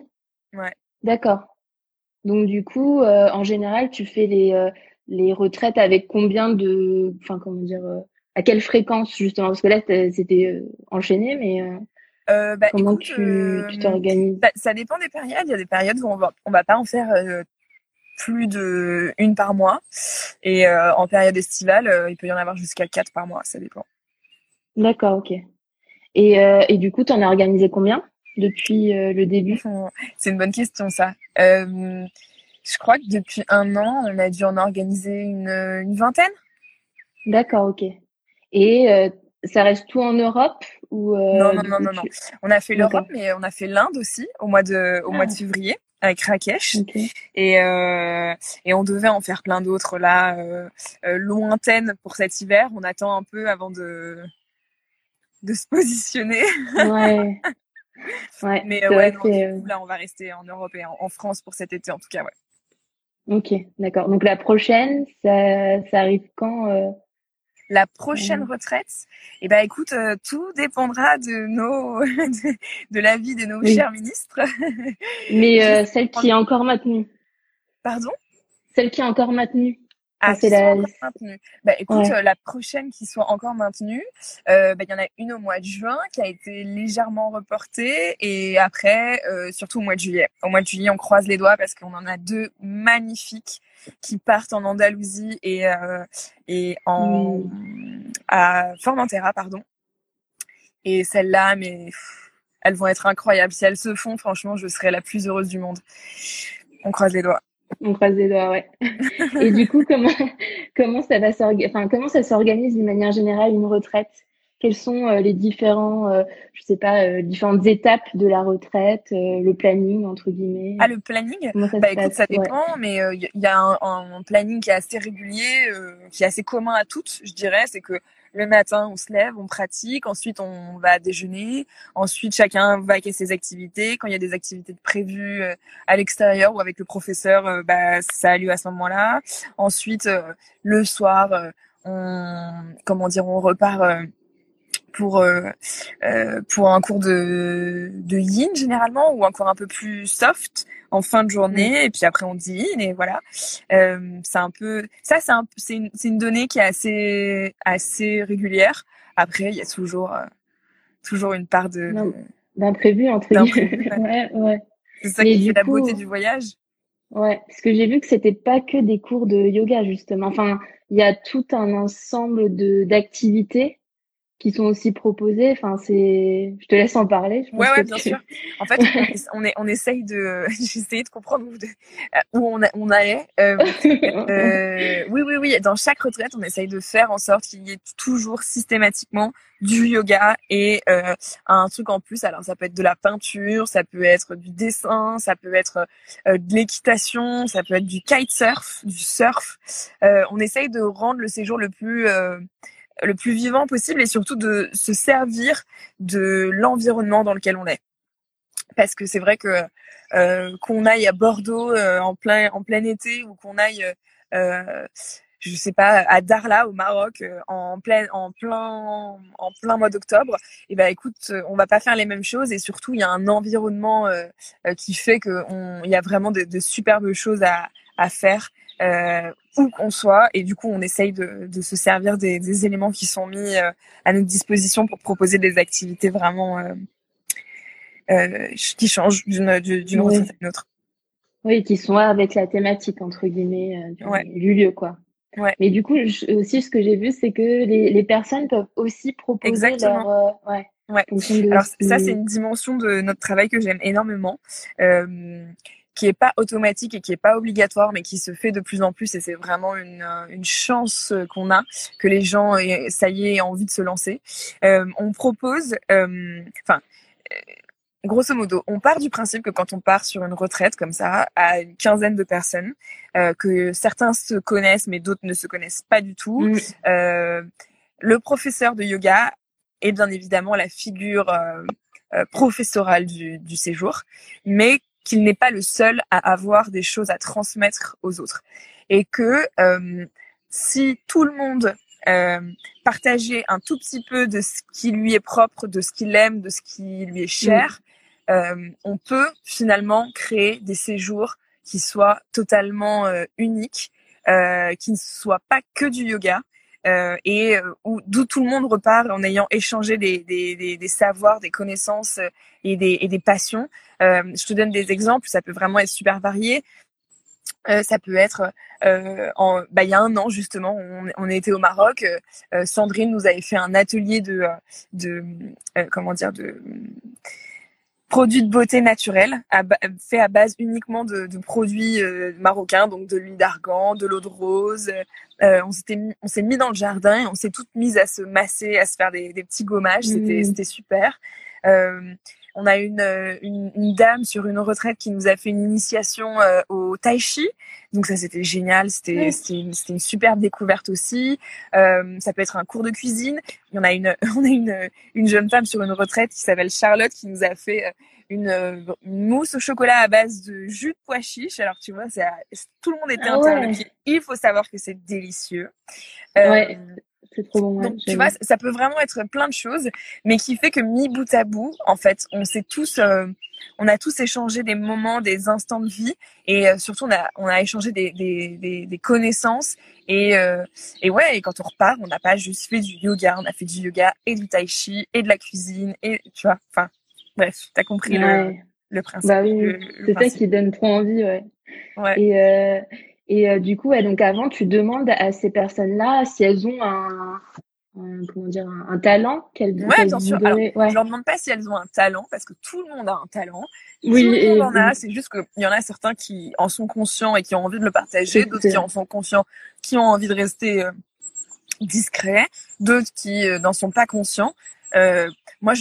Ouais. D'accord. Donc du coup, en général, tu fais les les retraites avec combien de, enfin comment dire, à quelle fréquence justement? Parce que là, c'était enchaîné, mais euh, bah, Comment tu euh, t'organises? bah, Ça dépend des périodes. Il y a des périodes où on va, on va pas en faire euh, plus de une par mois. Et euh, en période estivale, il peut y en avoir jusqu'à quatre par mois. Ça dépend. D'accord, ok. Et, et du coup, tu en as organisé combien depuis le début? [laughs] C'est une bonne question, ça. je crois que depuis un an, on a dû en organiser une, une vingtaine. D'accord, ok. Et ça reste tout en Europe ou euh, non, non, non, non, non, On a fait l'Europe, mais on a fait l'Inde aussi au mois de, au mois de ah. février avec Rakesh. Et, euh, et on devait en faire plein d'autres là, euh, euh, lointaines pour cet hiver. On attend un peu avant de, de se [laughs] positionner. Ouais. ouais mais ouais, non, là, on va rester en Europe et en, France pour cet été en tout cas, ouais. Ok, d'accord. Donc la prochaine, ça, ça arrive quand la prochaine mmh. retraite, eh ben écoute, euh, tout dépendra de nos [laughs] de, la vie de nos chers ministres. Mais [laughs] euh, celle qui est encore maintenue. Pardon? Celle qui est encore maintenue. Ah, c'est la... maintenue. Bah écoute, euh, la prochaine qui soit encore maintenue, bah, il y en a une au mois de juin qui a été légèrement reportée et après, surtout au mois de juillet. Au mois de juillet, on croise les doigts parce qu'on en a deux magnifiques qui partent en Andalousie et, euh, et en, à Formentera, pardon. Et celles-là, mais elles vont être incroyables. Si elles se font, franchement, je serai la plus heureuse du monde. On croise les doigts. On croise les doigts, ouais. [laughs] Et du coup, comment comment ça va enfin, comment ça s'organise d'une manière générale une retraite? Quels sont euh, les différents, euh, je sais pas, euh, différentes étapes de la retraite, le planning entre guillemets? Ah, le planning? Bah écoute, ça dépend, mais il y a un, un, planning qui est assez régulier, qui est assez commun à toutes, je dirais. C'est que le matin, on se lève, on pratique, ensuite on va déjeuner, ensuite chacun va avec ses activités. Quand il y a des activités prévues euh, à l'extérieur ou avec le professeur, euh, bah, ça a lieu à ce moment-là. Ensuite, euh, le soir, on, comment dire, on repart pour euh, euh, pour un cours de de yin généralement ou encore un peu plus soft en fin de journée et puis après on dit yin et voilà. Euh, c'est un peu ça c'est un c'est une c'est une donnée qui est assez assez régulière. Après il y a toujours euh, toujours une part de d'imprévu entre guillemets. [laughs] ouais. Ouais c'est ça qui fait la beauté du voyage. Ouais parce que j'ai vu que c'était pas que des cours de yoga justement. Enfin il y a tout un ensemble de d'activités qui sont aussi proposés. Enfin, c'est, je te laisse en parler. Je pense ouais, ouais, bien sûr. [laughs] En fait, on, est, on essaye de, [laughs] j'ai essayé de comprendre où, de, où on, a, on allait. Euh, [laughs] euh, oui, oui, oui. Dans chaque retraite, on essaye de faire en sorte qu'il y ait toujours systématiquement du yoga et euh, un truc en plus. Alors, ça peut être de la peinture, ça peut être du dessin, ça peut être euh, de l'équitation, ça peut être du kitesurf, du surf. Euh, on essaye de rendre le séjour le plus euh, le plus vivant possible et surtout de se servir de l'environnement dans lequel on est. Parce que c'est vrai que euh, qu'on aille à Bordeaux euh, en plein en plein été ou qu'on aille euh, je sais pas à Darla au Maroc euh, en plein en plein en plein mois d'octobre et eh ben écoute on va pas faire les mêmes choses et surtout il y a un environnement euh, qui fait que il y a vraiment de, de superbes choses à à faire euh, où qu'on soit. Et du coup, on essaye de, de se servir des, des, éléments qui sont mis euh, à notre disposition pour proposer des activités vraiment euh, qui changent d'une d'une oui. à une autre. Oui, qui sont avec la thématique entre guillemets du, ouais. du, lieu, quoi. Ouais. Mais du coup, je, aussi, ce que j'ai vu, c'est que les, les, personnes peuvent aussi proposer Exactement. leur, ouais. Ouais. Alors ça, c'est une dimension de notre travail que j'aime énormément. Euh, qui est pas automatique et qui est pas obligatoire, mais qui se fait de plus en plus. Et c'est vraiment une, euh, une chance qu'on a que les gens, ça y est, aient envie de se lancer. Euh, on propose, euh, enfin. Euh, grosso modo, on part du principe que quand on part sur une retraite comme ça, à une quinzaine de personnes, euh, que certains se connaissent mais d'autres ne se connaissent pas du tout, mmh. euh, le professeur de yoga est bien évidemment la figure euh, professorale du, du séjour, mais qu'il n'est pas le seul à avoir des choses à transmettre aux autres. Et que euh, si tout le monde euh, partageait un tout petit peu de ce qui lui est propre, de ce qu'il aime, de ce qui lui est cher, mmh. euh, on peut finalement créer des séjours qui soient totalement uniques, qui ne soient pas que du yoga, et euh, où d'où tout le monde repart en ayant échangé des, des, des, des savoirs, des connaissances euh, et des, et des passions. Euh, je te donne des exemples, ça peut vraiment être super varié. Euh, ça peut être, euh, en, bah, il y a un an justement, on, on était au Maroc. Sandrine nous avait fait un atelier de, de comment dire, de produits de beauté naturelle, fait à base uniquement de, de produits euh, marocains, donc de l'huile d'argan, de l'eau de rose. Euh, on s'était, on s'est mis dans le jardin et on s'est toutes mises à se masser, à se faire des, des petits gommages. C'était, mmh. c'était super. Euh, on a une, une, une, dame sur une retraite qui nous a fait une initiation euh, au tai chi. Donc ça c'était génial, c'était oui. c'était une, une superbe découverte aussi. Euh, ça peut être un cours de cuisine. En a une [laughs] on a une une jeune femme sur une retraite qui s'appelle Charlotte qui nous a fait euh, une, une, mousse au chocolat à base de jus de pois chiche. Alors tu vois, c'est tout le monde était ah ouais. Il faut savoir que c'est délicieux. Euh, ouais. C'est trop bon. Donc, tu vois, ça peut vraiment être plein de choses, mais qui fait que mis bout à bout, en fait, on s'est tous, euh, on a tous échangé des moments, des instants de vie, et euh, surtout on a, on a échangé des, des, des, des connaissances, et, euh, et ouais, et quand on repart, on n'a pas juste fait du yoga, on a fait du yoga et du tai chi et de la cuisine, et tu vois, enfin, bref, t'as compris ouais. le, le principe. Bah oui, c'est ça qui donne trop envie, ouais. Ouais. Et et euh, du coup, ouais, donc avant, tu demandes à ces personnes-là si elles ont un, comment dire, un, talent qu'elles Ouais, bien sûr. Alors, Je leur demande pas si elles ont un talent parce que tout le monde a un talent. Oui, tout le monde en a. C'est juste qu'il y en a certains qui en sont conscients et qui ont envie de le partager, d'autres qui en sont conscients, qui ont envie de rester euh, discrets, d'autres qui euh, n'en sont pas conscients. Euh, moi,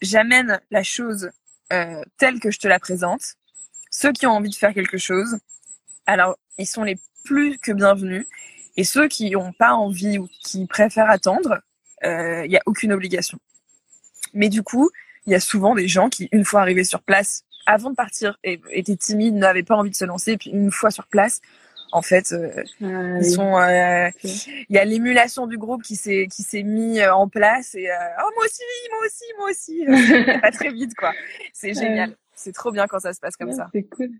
j'amène la chose telle que je te la présente. Ceux qui ont envie de faire quelque chose, alors ils sont les plus que bienvenus. Et ceux qui n'ont pas envie ou qui préfèrent attendre, il euh, n'y a aucune obligation. Mais du coup, il y a souvent des gens qui, une fois arrivés sur place, avant de partir, étaient timides, n'avaient pas envie de se lancer, puis une fois sur place, en fait, euh, ah ils sont. Euh, il y a l'émulation du groupe qui s'est qui s'est mis en place et oh moi aussi, moi aussi, moi aussi. [laughs] pas très vite quoi. C'est génial. C'est trop bien quand ça se passe comme ça. C'est cool.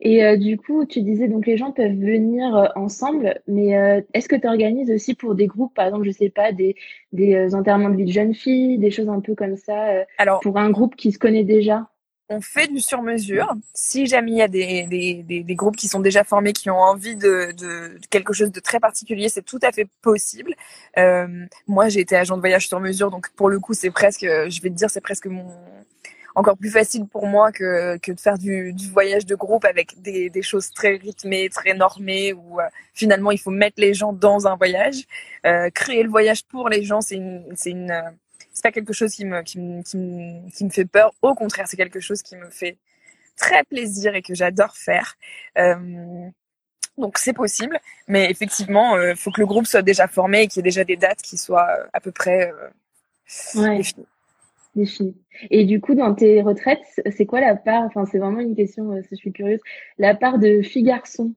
Et euh, du coup, tu disais donc les gens peuvent venir euh, ensemble, mais euh, est-ce que tu organises aussi pour des groupes, par exemple, je sais pas, des, des enterrements de vie de jeunes filles, des choses un peu comme ça, Alors, pour un groupe qui se connaît déjà? on fait du sur-mesure. Si jamais il y a des, des, des, des, groupes qui sont déjà formés, qui ont envie de, de, quelque chose de très particulier, c'est tout à fait possible. Moi, j'ai été agent de voyage sur mesure, donc pour le coup, c'est presque, je vais te dire, c'est presque mon, encore plus facile pour moi que, que de faire du, du voyage de groupe avec des, des choses très rythmées, très normées, où euh, finalement il faut mettre les gens dans un voyage. Euh, créer le voyage pour les gens, c'est une, c'est une, euh, c'est pas quelque chose qui me, qui me, qui me, qui me fait peur. Au contraire, c'est quelque chose qui me fait très plaisir et que j'adore faire. Euh, donc c'est possible, mais effectivement, il faut que le groupe soit déjà formé et qu'il y ait déjà des dates qui soient à peu près ouais. définies. Et du coup, dans tes retraites, c'est quoi la part, enfin, c'est vraiment une question, euh, je suis curieuse, la part de filles-garçons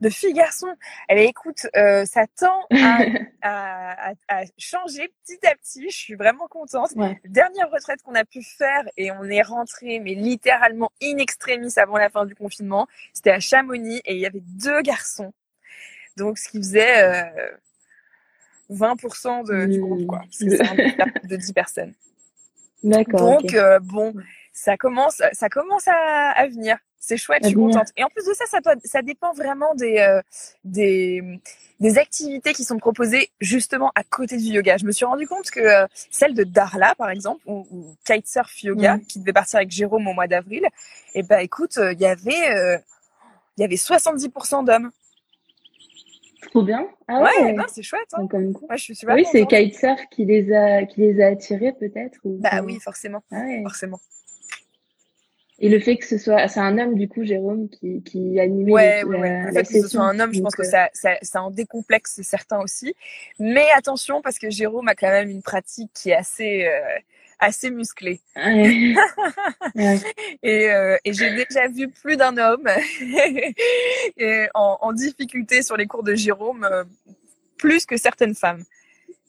de filles-garçons. Eh bien, écoute, euh, ça tend [laughs] à, changer petit à petit. Je suis vraiment contente. Dernière retraite qu'on a pu faire et on est rentré, mais littéralement in extremis avant la fin du confinement. C'était à Chamonix et il y avait deux garçons. Donc, ce qui faisait euh, 20% de, du groupe, quoi. Parce que c'est un groupe [laughs] de 10 personnes. D'accord. Donc, euh, bon, ça commence, ça commence à, à venir. C'est chouette, je suis contente. Et en plus de ça, ça, ça dépend vraiment des, euh, des, des activités qui sont proposées justement à côté du yoga. Je me suis rendu compte que euh, celle de Darla, par exemple, ou, ou Kitesurf Yoga, qui devait partir avec Jérôme au mois d'avril, et eh ben écoute, il y avait, il y avait 70% d'hommes. Trop bien. Ah ouais, c'est chouette. Hein. je suis super oui, c'est Kitesurf qui les a qui les a attirés peut-être. Bah oui, forcément. Ah forcément. Et le fait que ce soit, c'est un homme du coup, Jérôme, qui, qui animait ouais, ouais, ouais. Le fait que ce soit un homme, je pense que euh, ça, ça, ça en décomplexe certains aussi. Mais attention, parce que Jérôme a quand même une pratique qui est assez, euh, assez musclé. [laughs] et, euh, et j'ai déjà vu plus d'un homme [laughs] et en, en, difficulté sur les cours de Jérôme, euh, plus que certaines femmes.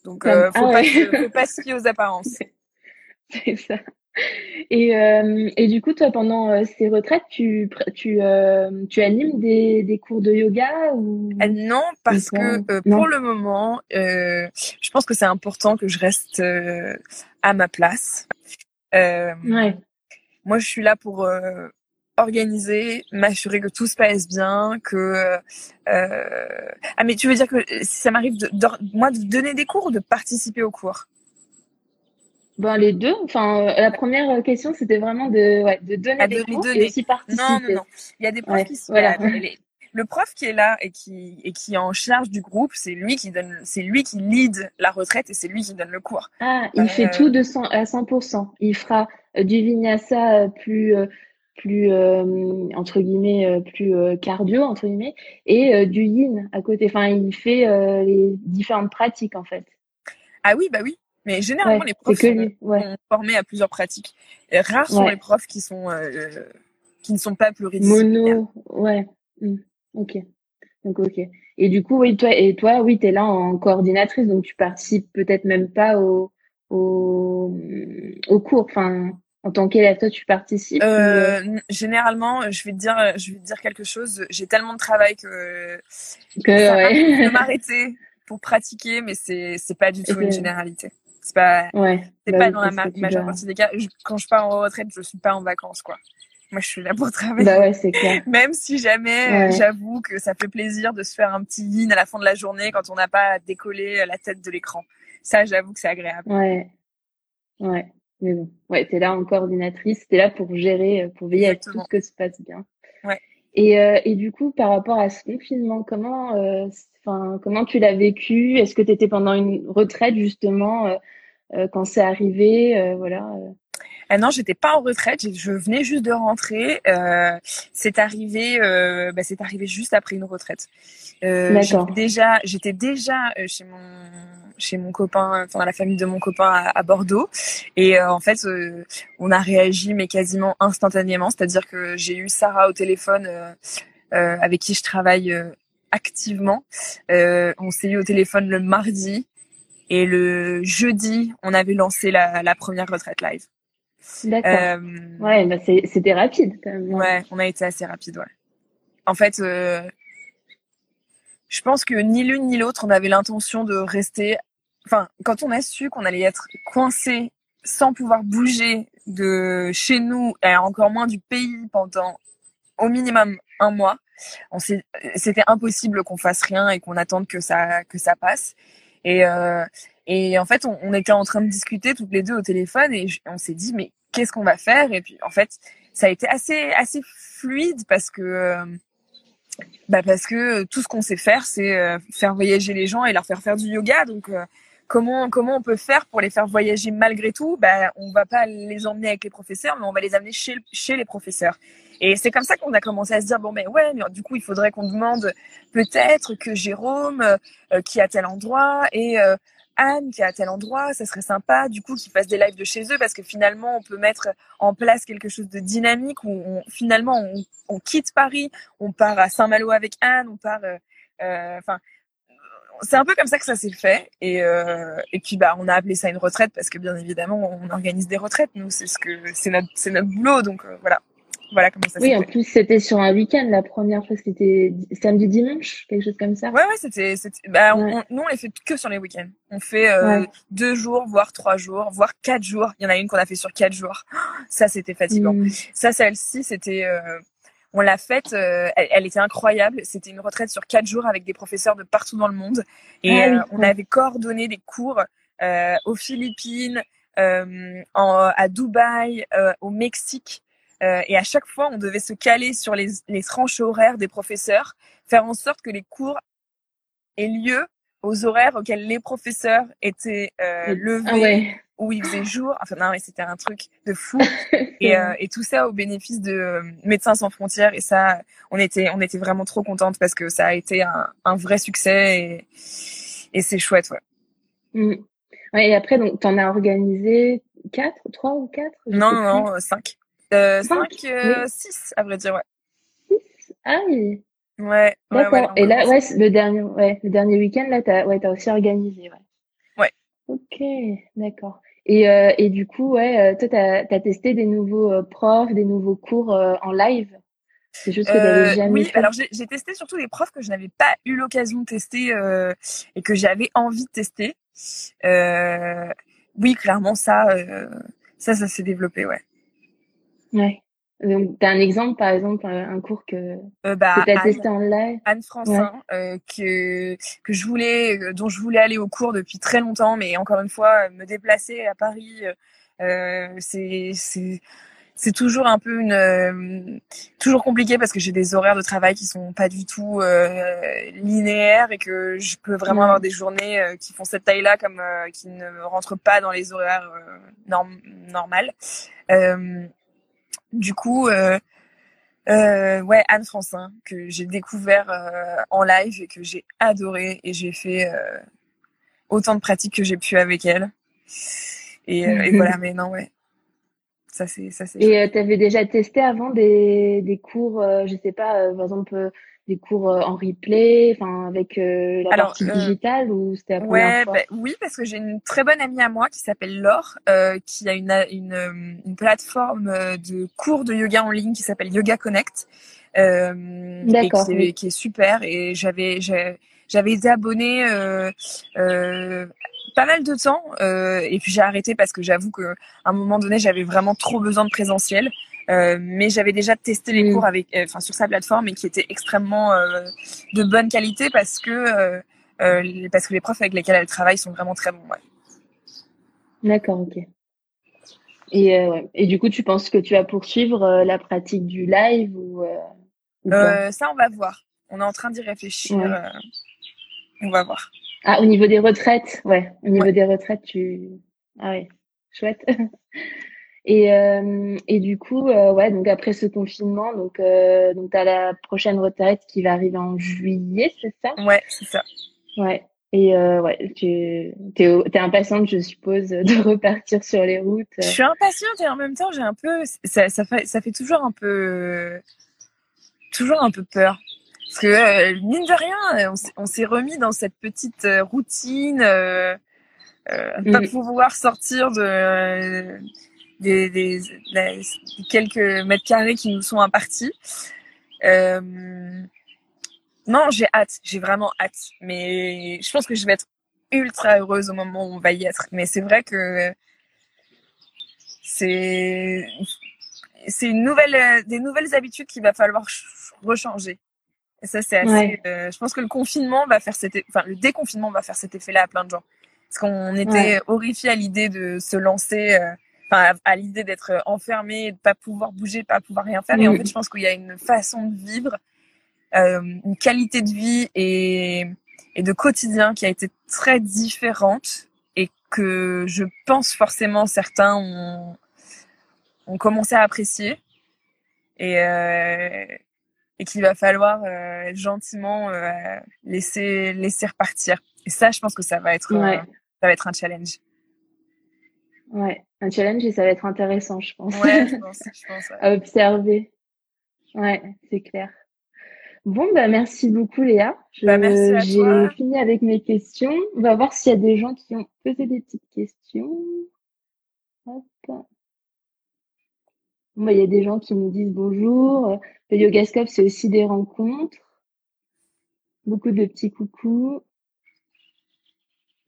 Donc, euh, faut, ah pas, faut pas se fier aux apparences. [laughs] C'est ça. Et, euh, et du coup, toi, pendant euh, ces retraites, tu, tu, euh, tu animes des, des cours de yoga ou Non, parce que pour le moment, je pense que c'est important que je reste à ma place. ouais. Moi, je suis là pour organiser, m'assurer que tout se passe bien, que ah mais tu veux dire que si ça m'arrive de, moi de donner des cours ou de participer aux cours? Ben, les deux. Enfin, euh, la première question, c'était vraiment de, ouais, de donner des cours et aussi participer. Non, non, non. Il y a des profs qui sont voilà. Le prof qui est là et qui, et qui est en charge du groupe, c'est lui qui donne, c'est lui qui lead la retraite et c'est lui qui donne le cours. Ah, il fait tout de 100, à 100%. Il fera euh, du vinyasa euh, plus, plus entre guillemets plus cardio entre guillemets et du yin à côté enfin il fait les différentes pratiques en fait ah oui bah oui mais généralement, les profs sont, formés à plusieurs pratiques. Et rares sont les profs qui sont euh, qui ne sont pas pluridisciplinaires. Mono, ouais. Mmh. Ok. Donc ok. Et du coup, oui, toi, et toi, oui, t'es là en coordinatrice, donc tu participes peut-être même pas au au, au cours. Enfin, en tant qu'élève, toi, tu participes euh, Généralement, je vais te dire, je vais te dire quelque chose. J'ai tellement de travail que que ouais. [laughs] m'arrêter pour pratiquer, mais c'est c'est pas du tout une généralité. C'est pas, ouais, c'est bah pas dans la majeure partie des cas. quand je pars en retraite, je suis pas en vacances, quoi. Moi, je suis là pour travailler. Bah ouais, c'est clair. [laughs] Même si jamais, j'avoue que ça fait plaisir de se faire un petit yin à la fin de la journée quand on n'a pas à décoller la tête de l'écran. Ça, j'avoue que c'est agréable. Ouais. Ouais. Mais bon. Ouais, t'es là en coordinatrice. T'es là pour gérer, pour veiller à tout ce que se passe bien. Ouais. Et, euh, et du coup, par rapport à ce confinement, comment, euh, comment tu l'as vécu? Est-ce que tu étais pendant une retraite justement euh, euh quand c'est arrivé euh, Voilà. Euh, non, j'étais pas en retraite. Je venais juste de rentrer. Euh, c'est arrivé, euh, bah, c'est arrivé juste après une retraite. Euh, j'étais déjà, j'étais déjà chez mon chez mon copain, enfin dans la famille de mon copain à, à Bordeaux, et en fait, on a réagi mais quasiment instantanément. C'est-à-dire que j'ai eu Sarah au téléphone, avec qui je travaille activement. on s'est eu au téléphone le mardi. Et le jeudi, on avait lancé la, la première retraite live. D'accord. Euh, ouais, bah c'était rapide quand même. Ouais, on a été assez rapide, ouais. En fait, euh, je pense que ni l'une ni l'autre, on avait l'intention de rester. Enfin, quand on a su qu'on allait être coincé sans pouvoir bouger de chez nous et encore moins du pays pendant au minimum un mois, c'était impossible qu'on fasse rien et qu'on attende que ça que ça passe. Et euh, et en fait, on, était en train de discuter toutes les deux au téléphone et on s'est dit mais qu'est-ce qu'on va faire? Et puis en fait, ça a été assez assez fluide parce que euh, bah parce que tout ce qu'on sait faire, c'est euh, faire voyager les gens et leur faire faire du yoga. Donc comment comment on peut faire pour les faire voyager malgré tout? Bah on va pas les emmener avec les professeurs, mais on va les amener chez chez les professeurs. Et c'est comme ça qu'on a commencé à se dire bon mais ouais, mais du coup il faudrait qu'on demande peut-être que Jérôme qui a tel endroit et Anne qui à tel endroit, ça serait sympa du coup qu'ils fassent des lives de chez eux parce que finalement on peut mettre en place quelque chose de dynamique où on, finalement on, on, quitte Paris, on part à Saint-Malo avec Anne, on part, euh, euh, enfin c'est un peu comme ça que ça s'est fait et euh, et puis bah on a appelé ça une retraite parce que bien évidemment on organise des retraites. Nous c'est ce que c'est notre c'est notre boulot donc voilà voilà comment ça Oui, en plus, c'était sur un week-end la première fois, c'était samedi, dimanche, quelque chose comme ça. Ouais, ouais, c'était. Bah, nous, on les fait que sur les week-ends. On fait euh, deux jours, voire trois jours, voire quatre jours. Il y en a une qu'on a fait sur quatre jours. [gasps] Ça, c'était fatigant. Mm. Ça, celle-ci, c'était. Euh, on l'a faite, euh, elle, était incroyable. C'était une retraite sur quatre jours avec des professeurs de partout dans le monde. Et ah on avait coordonné des cours aux Philippines, en, à Dubaï, au Mexique. Euh, et à chaque fois, on devait se caler sur les, les tranches horaires des professeurs, faire en sorte que les cours aient lieu aux horaires auxquels les professeurs étaient euh, levés ah où il faisait jour. Enfin non, mais c'était un truc de fou. [laughs] et, euh, et, tout ça au bénéfice de euh, Médecins sans frontières. Et ça, on était, on était vraiment trop contente parce que ça a été un, un vrai succès et, et c'est chouette, ouais. Mmh. ouais. Et après, donc, t'en as organisé quatre, trois ou quatre? Non, non, non, cinq. 5, euh, 6 euh, à vrai dire, ouais. 6 Ah oui. Ouais. D'accord. Et là, ouais, le dernier, ouais, le dernier week-end, là, t'as, ouais, t'as aussi organisé, ouais. Ouais. Ok, d'accord. Et, euh, et du coup, ouais, toi, t'as, as testé des nouveaux euh, profs, des nouveaux cours en live? C'est juste que t'avais jamais oui, alors j'ai, j'ai testé surtout des profs que je n'avais pas eu l'occasion de tester et que j'avais envie de tester. oui, clairement, ça, ça, ça s'est développé, ouais. Ouais. Donc, t'as un exemple, par exemple, un cours que, euh, bah, que t'as testé en live? Anne Francin, euh, que, que je voulais, euh, dont je voulais aller au cours depuis très longtemps, mais encore une fois, me déplacer à Paris, euh, c'est, c'est, c'est toujours un peu une, euh, toujours compliqué parce que j'ai des horaires de travail qui sont pas du tout linéaires et que je peux vraiment avoir des journées qui font cette taille-là comme qui ne rentrent pas dans les horaires norm normales. Du coup, euh, euh, ouais, Anne Francin, que j'ai découvert euh, en live et que j'ai adoré. Et j'ai fait euh, autant de pratiques que j'ai pu avec elle. Et, et [laughs] voilà, mais non, ouais. Ça, c'est, ça, c'est. Et tu avais déjà testé avant des, des cours, je sais pas, par exemple, des cours euh, en replay, enfin avec euh, la partie euh, digitale ou c'était ouais, bah, Oui, parce que j'ai une très bonne amie à moi qui s'appelle Laure, qui a une, une, une, plateforme de cours de yoga en ligne qui s'appelle Yoga Connect, euh, et qui, qui, est super. Et j'avais j'avais été abonnée pas mal de temps, et puis j'ai arrêté parce que j'avoue que à un moment donné j'avais vraiment trop besoin de présentiel. mais j'avais déjà testé les cours avec, enfin sur sa plateforme et qui était extrêmement de bonne qualité parce que parce que les profs avec lesquels elle travaille sont vraiment très bons. Ouais. D'accord, ok. Et, ouais. et du coup, tu penses que tu vas poursuivre la pratique du live ou, Ça, on va voir. On est en train d'y réfléchir. On va voir. Ah, au niveau des retraites, ouais. Au niveau des retraites, tu. Ah ouais, chouette. [laughs] et, euh, et du coup, euh, ouais, donc après ce confinement, donc, euh, donc tu as la prochaine retraite qui va arriver en juillet, c'est ça? Ouais, c'est ça. Ouais. Et euh, ouais, tu es, es, impatiente, je suppose, [laughs] de repartir sur les routes. Je suis impatiente et en même temps, j'ai un peu. Ça, ça, fait, ça fait toujours un peu. Toujours un peu peur. Parce que, euh, mine de rien, on, s'est remis dans cette petite euh, routine, euh, euh pas mm. pouvoir sortir de des, des, quelques mètres carrés qui nous sont impartis. Euh, non, j'ai hâte, j'ai vraiment hâte. Mais je pense que je vais être ultra heureuse au moment où on va y être. Mais c'est vrai que c'est c'est une nouvelle des nouvelles habitudes qu'il va falloir rechanger. Et ça, c'est assez. Euh, je pense que le confinement va faire cet, enfin le déconfinement va faire cet effet-là à plein de gens, parce qu'on était horrifiés à l'idée de se lancer, euh, enfin à, l'idée d'être enfermé, de pas pouvoir bouger, de pas pouvoir rien faire. Et en fait, je pense qu'il y a une façon de vivre, euh, une qualité de vie et et de quotidien qui a été très différente et que je pense forcément certains ont ont commencé à apprécier. Et, euh, et qu'il va falloir euh, gentiment euh, laisser laisser repartir. Et ça, je pense que ça va être euh, ça va être un challenge. Ouais, un challenge et ça va être intéressant, je pense. Ouais, je [laughs] pense, je pense à observer. Ouais, c'est clair. Bon, bah merci beaucoup Léa. Bah, j'ai fini avec mes questions. On va voir s'il y a des gens qui ont posé des petites questions. Hop. Bon, bah, il y a des gens qui nous disent bonjour. Le Yogascope, c'est aussi des rencontres. Beaucoup de petits coucous.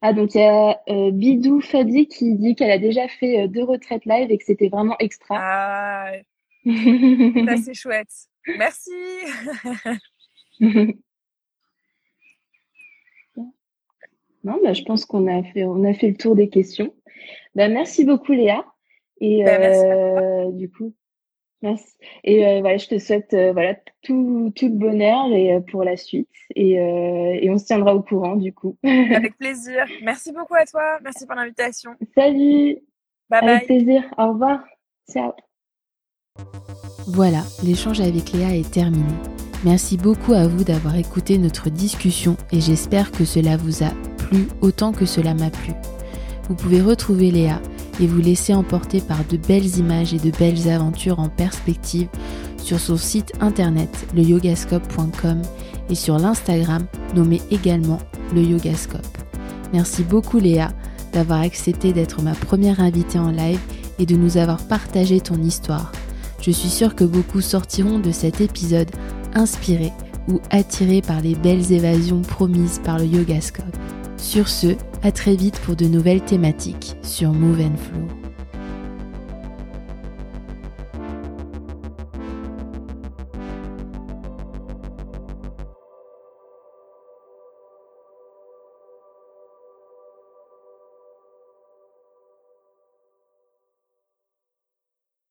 Ah, donc il y a euh, Bidou Fadi qui dit qu'elle a déjà fait euh, deux retraites live et que c'était vraiment extra. Ah, [laughs] ça c'est chouette. Merci. [laughs] non, bah, je pense qu'on a fait, on a fait le tour des questions. Bah, merci beaucoup Léa. Et bah, euh, du coup, Merci. Et euh, voilà, je te souhaite euh, voilà tout, tout le bonheur et pour la suite et, et on se tiendra au courant du coup. Avec [laughs] plaisir. Merci beaucoup à toi. Merci pour l'invitation. Salut. Bye Avec plaisir. Au revoir. Ciao. Voilà, l'échange avec Léa est terminé. Merci beaucoup à vous d'avoir écouté notre discussion et j'espère que cela vous a plu autant que cela m'a plu. Vous pouvez retrouver Léa et vous laisser emporter par de belles images et de belles aventures en perspective sur son site internet leyogascope.com et sur l'Instagram nommé également le Yogascope. Merci beaucoup Léa d'avoir accepté d'être ma première invitée en live et de nous avoir partagé ton histoire. Je suis sûre que beaucoup sortiront de cet épisode inspirés ou attirés par les belles évasions promises par le Yogascope. Sur ce, à très vite pour de nouvelles thématiques sur Move and Flow.